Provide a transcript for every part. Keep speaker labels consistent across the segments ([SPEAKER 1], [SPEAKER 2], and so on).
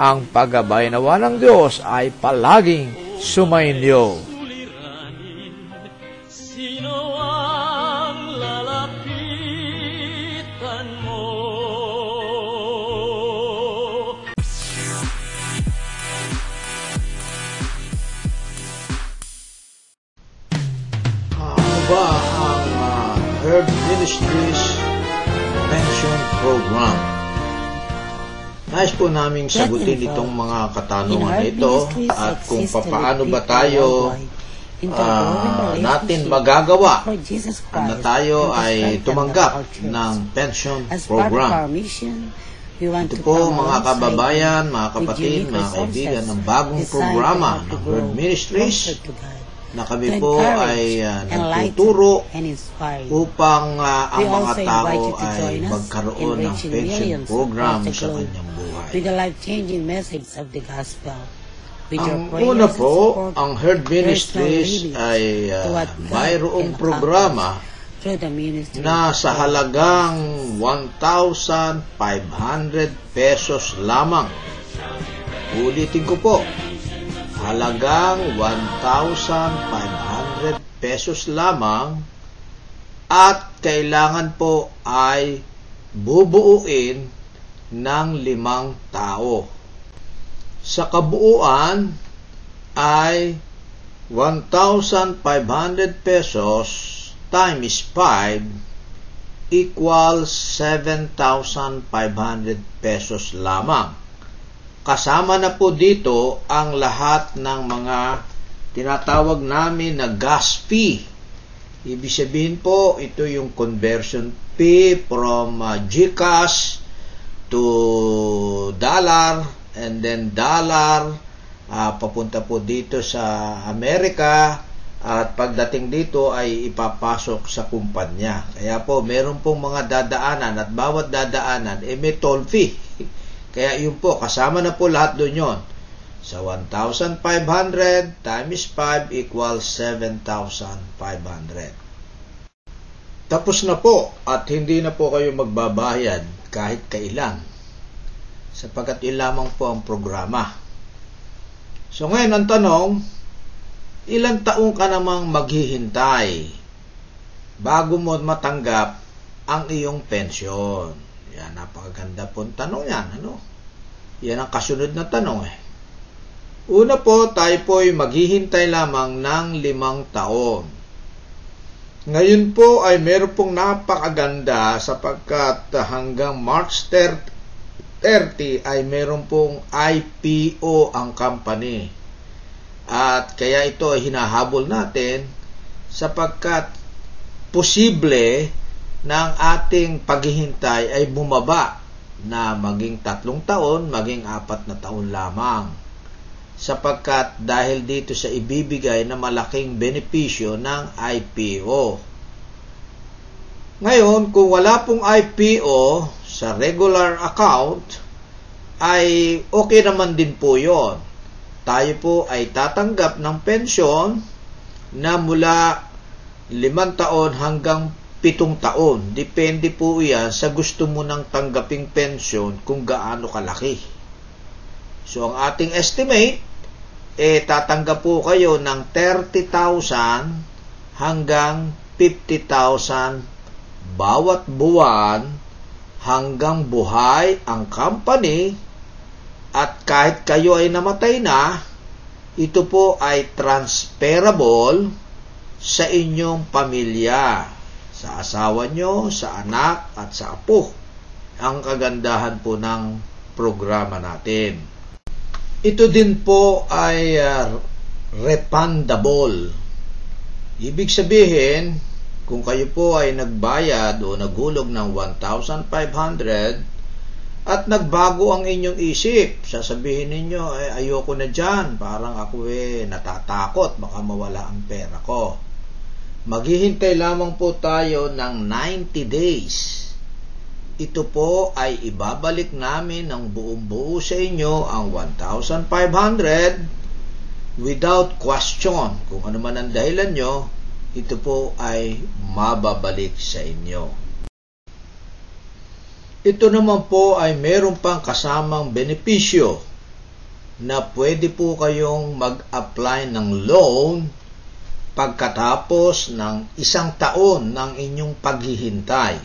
[SPEAKER 1] ang paggabay nawa ng Diyos ay palaging sumainyo.
[SPEAKER 2] Sino ang lalapitan mo?
[SPEAKER 3] Ba ang uh, Herb Ministries Pension Program? Nais po naming sagutin itong mga katanungan
[SPEAKER 4] Herd
[SPEAKER 3] ito at kung paano ba tayo ah, natin magagawa na tayo ay tumanggap ng pension program. Ito
[SPEAKER 4] to
[SPEAKER 3] po mga kababayan, mga kapatid, mga kaibigan ng bagong programa ng Herb Ministries na kami po ay uh, nagtuturo upang uh, ang mga tao ay magkaroon ng pension program sa kanyang buhay.
[SPEAKER 4] with the life-changing message of the gospel. With
[SPEAKER 3] Ang una po, ang Herd Ministries ay uh, mayroong programa na sa halagang 1,500 pesos lamang. Ulitin ko po, halagang 1,500 pesos lamang at kailangan po ay bubuuin ng limang tao. Sa kabuuan ay 1,500 pesos times 5 equals 7,500 pesos lamang. Kasama na po dito ang lahat ng mga tinatawag namin na gas fee. Ibig sabihin po, ito yung conversion fee from uh, GCash to dollar and then dollar ah, papunta po dito sa Amerika at pagdating dito ay ipapasok sa kumpanya. Kaya po meron pong mga dadaanan at bawat dadaanan eh may toll fee. Kaya yun po, kasama na po lahat doon yon. Sa 1,500 times 5 equals 7,500. Tapos na po at hindi na po kayo magbabayad kahit kailan sapagkat yun lamang po ang programa. So ngayon ang tanong, ilang taong ka namang maghihintay bago mo matanggap ang iyong pensyon? Yan, napakaganda po tanong yan. Ano? Yan ang kasunod na tanong eh. Una po, tayo po ay maghihintay lamang ng limang taon. Ngayon po ay meron pong napakaganda sapagkat hanggang March 30 30 ay meron pong IPO ang company. At kaya ito ay hinahabol natin sapagkat posible ang ating paghihintay ay bumaba na maging tatlong taon, maging apat na taon lamang. Sapagkat dahil dito sa ibibigay na malaking benepisyo ng IPO. Ngayon, kung wala pong IPO sa regular account, ay okay naman din po yon. Tayo po ay tatanggap ng pensyon na mula limang taon hanggang pitong taon. Depende po yan sa gusto mo nang tanggaping pensyon kung gaano kalaki. So, ang ating estimate, eh, tatanggap po kayo ng 30,000 hanggang 50,000 bawat buwan hanggang buhay ang company at kahit kayo ay namatay na, ito po ay transferable sa inyong pamilya, sa asawa nyo, sa anak at sa apo. Ang kagandahan po ng programa natin. Ito din po ay uh, refundable. Ibig sabihin, kung kayo po ay nagbayad o naghulog ng 1,500 at nagbago ang inyong isip, sasabihin ninyo, eh, ayoko na dyan, parang ako eh natatakot, baka mawala ang pera ko. Maghihintay lamang po tayo ng 90 days. Ito po ay ibabalik namin ng buong buo sa inyo ang 1,500 without question. Kung ano man ang dahilan nyo, ito po ay mababalik sa inyo. Ito naman po ay meron pang kasamang benepisyo na pwede po kayong mag-apply ng loan pagkatapos ng isang taon ng inyong paghihintay.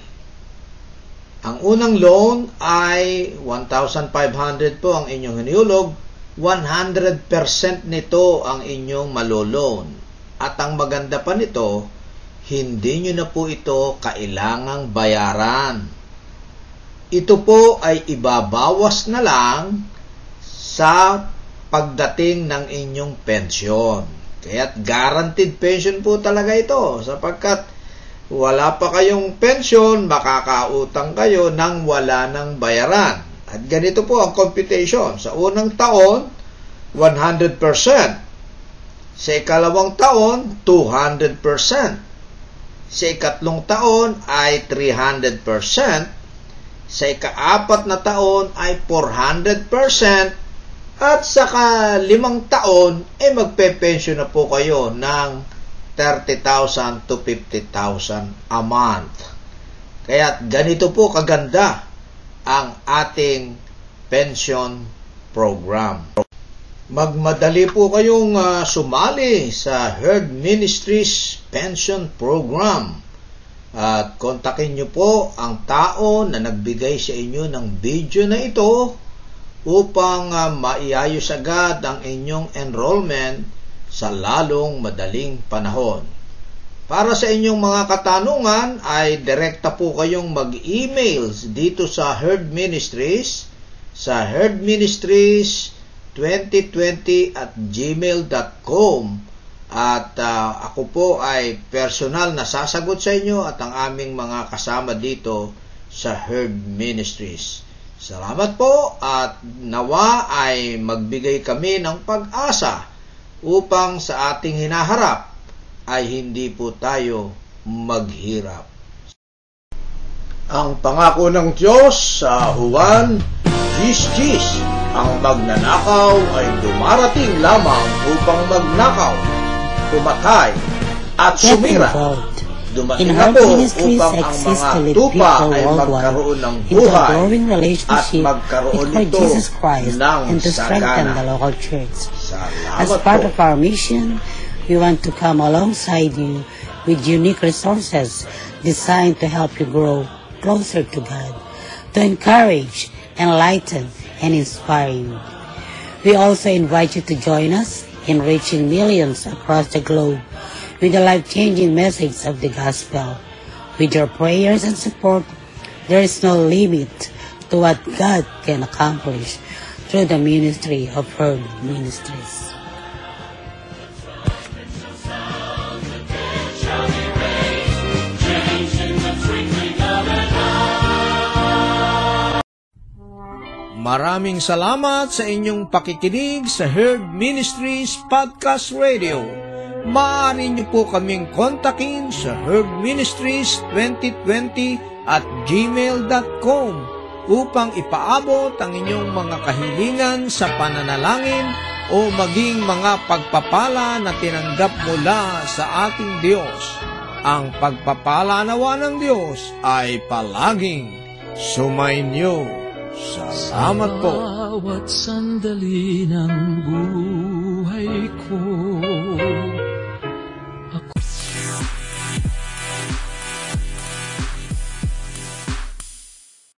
[SPEAKER 3] Ang unang loan ay 1,500 po ang inyong hinihulog, 100% nito ang inyong maloloan. At ang maganda pa nito, hindi nyo na po ito kailangang bayaran. Ito po ay ibabawas na lang sa pagdating ng inyong pensyon. Kaya't guaranteed pension po talaga ito sapagkat wala pa kayong pensyon, makakautang kayo nang wala ng bayaran. At ganito po ang computation. Sa unang taon, 100%. Sa ikalawang taon, 200%. Sa ikatlong taon ay 300%. Sa ikaapat na taon ay 400%. At sa kalimang taon, eh magpe-pension na po kayo ng 30,000 to 50,000 a month. Kaya ganito po kaganda ang ating pension program magmadali po kayong uh, sumali sa Herd Ministries Pension Program. At kontakin nyo po ang tao na nagbigay sa inyo ng video na ito upang uh, maiayos agad ang inyong enrollment sa lalong madaling panahon. Para sa inyong mga katanungan ay direkta po kayong mag-emails dito sa Herd Ministries sa Herd Ministries 2020 at gmail.com at uh, ako po ay personal na sasagot sa inyo at ang aming mga kasama dito sa Herb Ministries. Salamat po at nawa ay magbigay kami ng pag-asa upang sa ating hinaharap ay hindi po tayo maghirap. Ang pangako ng Diyos sa Juan, Gis Gis, ang magnanakaw ay dumarating lamang upang magnakaw, pumatay, at sumira. Dumating
[SPEAKER 4] In
[SPEAKER 3] na
[SPEAKER 4] Heart
[SPEAKER 3] po
[SPEAKER 4] Ministries
[SPEAKER 3] upang ang mga
[SPEAKER 4] to lead
[SPEAKER 3] tupa
[SPEAKER 4] people
[SPEAKER 3] ay
[SPEAKER 4] worldwide
[SPEAKER 3] magkaroon ng
[SPEAKER 4] into a
[SPEAKER 3] buhay
[SPEAKER 4] growing
[SPEAKER 3] at
[SPEAKER 4] relationship
[SPEAKER 3] magkaroon ito
[SPEAKER 4] Jesus Christ
[SPEAKER 3] ng
[SPEAKER 4] and to strengthen
[SPEAKER 3] sagana.
[SPEAKER 4] the local church. As part
[SPEAKER 3] po.
[SPEAKER 4] of our mission, we want to come alongside you with unique resources designed to help you grow closer to God, to encourage, enlighten, and inspire you. We also invite you to join us in reaching millions across the globe with the life-changing message of the gospel. With your prayers and support, there is no limit to what God can accomplish through the ministry of her ministries.
[SPEAKER 1] Maraming salamat sa inyong pakikinig sa Herd Ministries Podcast Radio. Maaari niyo po kaming kontakin sa Herd Ministries 2020 at gmail.com upang ipaabot ang inyong mga kahilingan sa pananalangin
[SPEAKER 3] o maging mga pagpapala na tinanggap mula sa ating Diyos. Ang pagpapala nawa ng Diyos ay palaging sumainyo. Salamat po.
[SPEAKER 2] Bawat sandali ng buhay ko